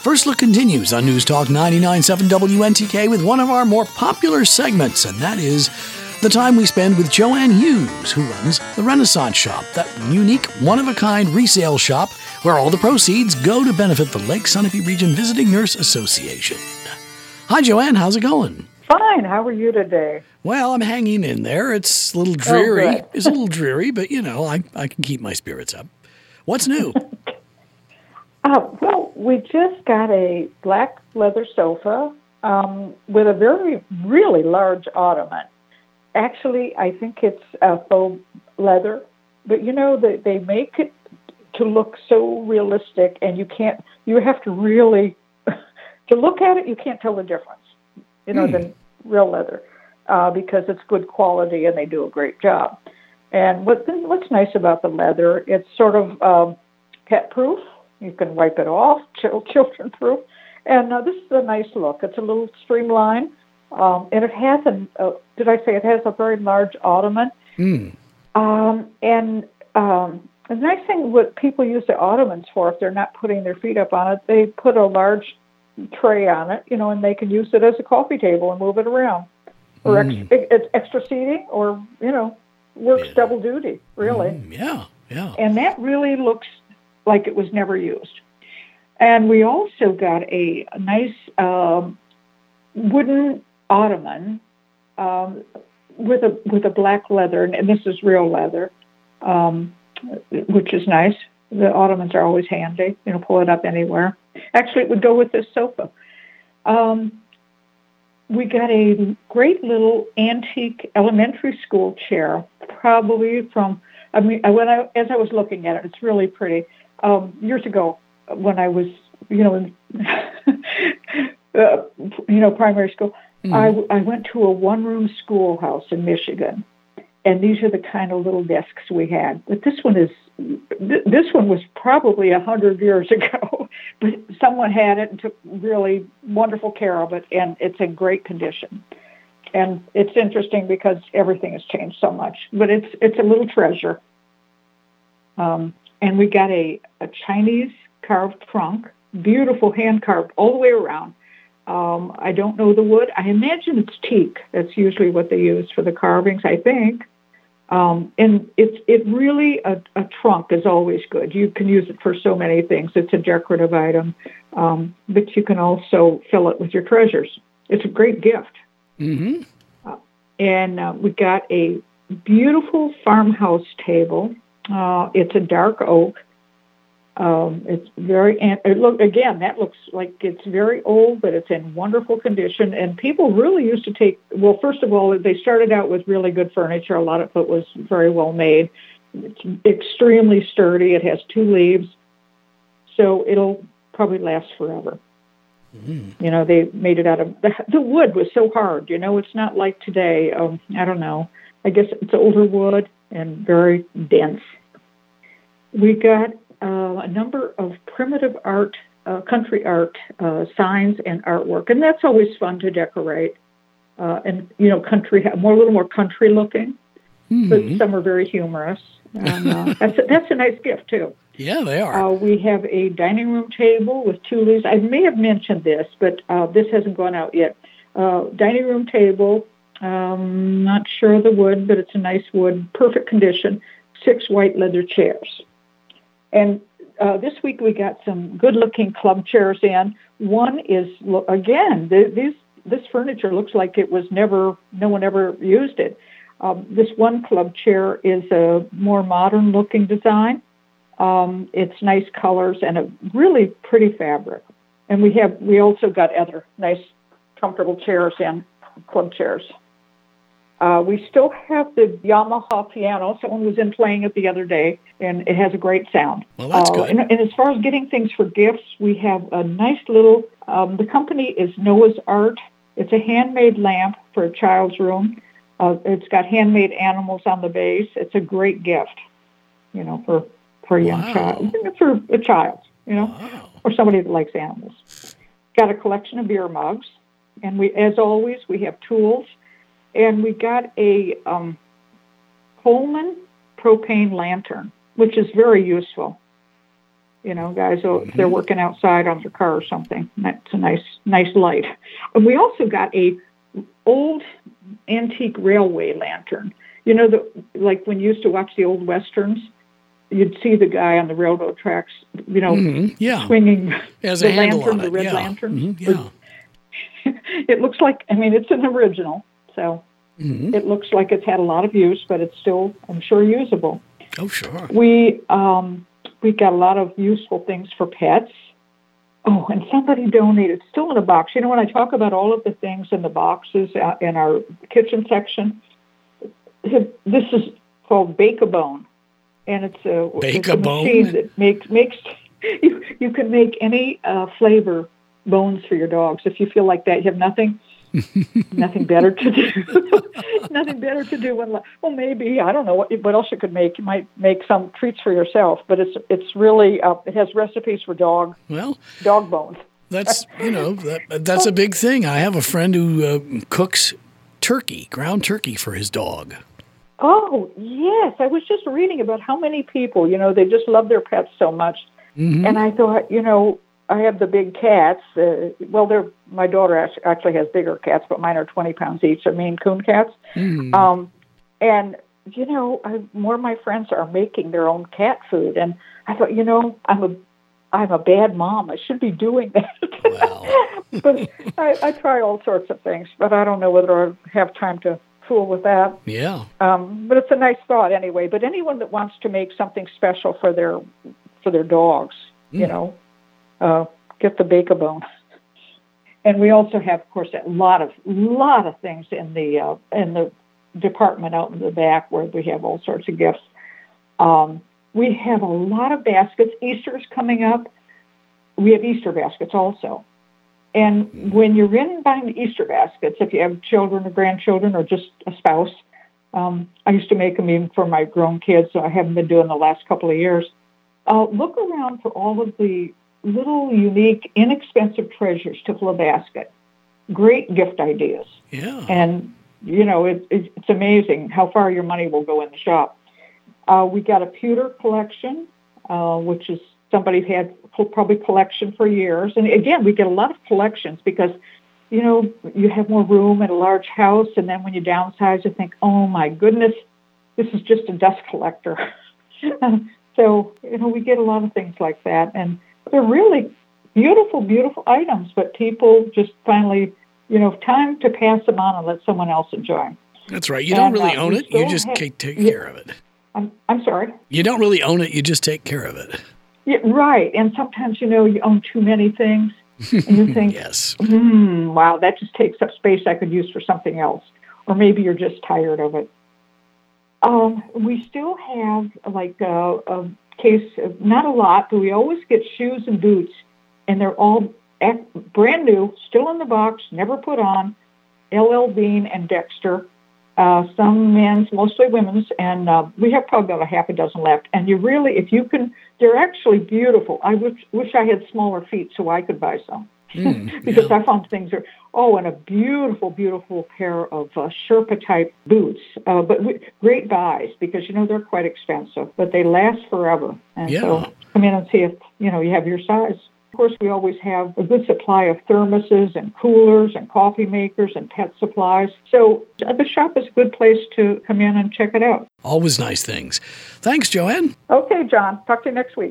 First Look continues on News Talk 99.7 WNTK with one of our more popular segments, and that is the time we spend with Joanne Hughes, who runs the Renaissance Shop, that unique, one of a kind resale shop where all the proceeds go to benefit the Lake Sunapee Region Visiting Nurse Association. Hi, Joanne. How's it going? Fine. How are you today? Well, I'm hanging in there. It's a little Oh, dreary. it's a little dreary, but you know, I, I can keep my spirits up. What's new? Uh, well, we just got a black leather sofa um, with a very, really large ottoman. Actually, I think it's uh, faux leather, but you know they they make it to look so realistic, and you can't. You have to really to look at it. You can't tell the difference, you know, Hmm. than real leather uh, because it's good quality and they do a great job. And what what's nice about the leather, it's sort of um, pet proof. You can wipe it off, children proof. And uh, this is a nice look. It's a little streamlined, um, and it has a. Uh, did I say it has a very large ottoman? Hmm. Um, and um, the nice thing, what people use the ottomans for, if they're not putting their feet up on it, they put a large tray on it, you know, and they can use it as a coffee table and move it around, or Mm. ex- it's extra seating, or you know, works Yeah. double duty, really Mm, yeah, yeah. and that really looks like it was never used. And we also got a nice um, wooden ottoman um, with a with a black leather, and this is real leather, um, which is nice. The ottomans are always handy. You know, pull it up anywhere. Actually, it would go with this sofa. Um, we got a great little antique elementary school chair, probably from I mean, I- when I as I was looking at it, it's really pretty. Um, years ago, when I was, you know, in, uh, you know, primary school, I, I went to a one-room schoolhouse in Michigan, and these are the kind of little desks we had. But this one is, th- this one was probably a hundred years ago, but someone had it and took really wonderful care of it, and it's in great condition and it's interesting because everything has changed so much. But it's it's a little treasure. Um, and we got a, a Chinese carved trunk, beautiful hand carved all the way around. Um, I don't know the wood. I imagine it's teak. That's usually what they use for the carvings. I think. Um, and it's it really a, a trunk is always good. You can use it for so many things. It's a decorative item, um, but you can also fill it with your treasures. It's a great gift Mm-hmm. and uh, we got a beautiful farmhouse table. Uh, it's a dark oak. Um, it's very it look again. That looks like it's very old, but it's in wonderful condition. And people really used to take. Well, first of all, they started out with really good furniture. A lot of it was very well made. It's extremely sturdy. It has two leaves, so it'll probably last forever. You know, they made it out of the, the wood was so hard. You know, it's not like today. Um, I don't know. I guess it's older wood and very dense. We got uh, a number of primitive art, uh, country art uh, signs and artwork, and that's always fun to decorate. Uh, and you know, country more a little more country looking, but some are very humorous. And, uh, that's a, that's a nice gift too. Yeah, they are. Uh, we have a dining room table with two leaves. I may have mentioned this, but uh, this hasn't gone out yet. Uh, dining room table, um, not sure of the wood, but it's a nice wood, perfect condition. Six white leather chairs. And uh, this week we got some good-looking club chairs in. One is again, th- these this furniture looks like it was never, no one ever used it. Um, this one club chair is a more modern-looking design. Um, it's nice colors and a really pretty fabric. And we have we also got other nice, comfortable chairs and club chairs. Uh, we still have the Yamaha piano. Someone was in playing it the other day, and it has a great sound. Well, that's Uh, good. And, and as far as getting things for gifts, we have a nice little. Um, the company is Noah's Art. It's a handmade lamp for a child's room. Uh, it's got handmade animals on the base. It's a great gift, you know, for for a young Wow. child, for a child, you know, Wow. or somebody that likes animals. Got a collection of beer mugs, and we, as always, we have tools, and we got a um, Coleman propane lantern, which is very useful. You know, guys, mm-hmm. they're working outside on their car or something. That's a nice, nice light. And we also got a old antique railway lantern. You know, the like when you used to watch the old westerns, you'd see the guy on the railroad tracks. You know, mm-hmm. yeah. swinging As the lantern, the red yeah. lantern. Mm-hmm. Yeah. it looks like. I mean, it's an original, so mm-hmm. it looks like it's had a lot of use, but it's still, I'm sure, usable. Oh, sure. We um, we got a lot of useful things for pets. Oh, and somebody donated, still in a box. You know, when I talk about all of the things in the boxes uh, in our kitchen section, this is called Bake-A-Bone, and it's a, it's a machine that makes makes you you can make any uh, flavor bones for your dogs if you feel like that. You have nothing nothing better to do. nothing better to do when well maybe I don't know what what else you could make. You might make some treats for yourself, but it's it's really uh, it has recipes for dog well dog bones. That's you know that, that's a big thing. I have a friend who uh, cooks turkey, ground turkey for his dog. Oh yes, I was just reading about how many people you know they just love their pets so much, mm-hmm. and I thought you know I have the big cats. Uh, well, they're my daughter actually has bigger cats, but mine are 20 pounds each. They're Maine Coon cats. Mm. Um, and you know, I, more of my friends are making their own cat food, and I thought, you know, I'm a I'm a bad mom. I should be doing that. Wow. but I, I try all sorts of things, but I don't know whether I have time to fool with that. Yeah. Um, but it's a nice thought anyway. But anyone that wants to make something special for their for their dogs, mm. you know, uh, get the Bake-A-Bone. And we also have, of course, a lot of lot of things in the uh, in the department out in the back where we have all sorts of gifts. Um, we have a lot of baskets. Easter's coming up. We have Easter baskets also. And when you're in buying Easter baskets, if you have children or grandchildren or just a spouse, um, I used to make them even for my grown kids, so I haven't been doing the last couple of years. Uh, look around for all of the little unique, inexpensive treasures to fill a basket. Great gift ideas. Yeah. And, you know, it, it, it's amazing how far your money will go in the shop. Uh, we got a pewter collection, uh, which is somebody had probably collection for years. And again, we get a lot of collections because, you know, you have more room in a large house. And then when you downsize, you think, oh my goodness, this is just a dust collector. so, you know, we get a lot of things like that. And they're really beautiful, beautiful items, but people just finally, you know, time to pass them on and let someone else enjoy. That's right. You and, don't really uh, own it. You just have, take, take care of it. I'm, I'm sorry? You don't really own it. You just take care of it. Yeah, right. And sometimes, you know, you own too many things. And you think, yes. Hmm, wow, that just takes up space I could use for something else. Or maybe you're just tired of it. Um, we still have like a, a case, not a lot, but we always get shoes and boots, and they're all brand new, still in the box, never put on. LL Bean and Dexter, uh, some men's, mostly women's, and uh, we have probably about a half a dozen left. And you really, if you can, they're actually beautiful. I wish, wish I had smaller feet so I could buy some. Mm, because yeah. I found things are oh, and a beautiful, beautiful pair of uh, Sherpa type boots, uh, but w- great buys because you know they're quite expensive, but they last forever. And yeah. so come in and see if you know you have your size. Of course, we always have a good supply of thermoses and coolers and coffee makers and pet supplies. So uh, the shop is a good place to come in and check it out. Always nice things. Thanks, Joanne. Okay, John. Talk to you next week.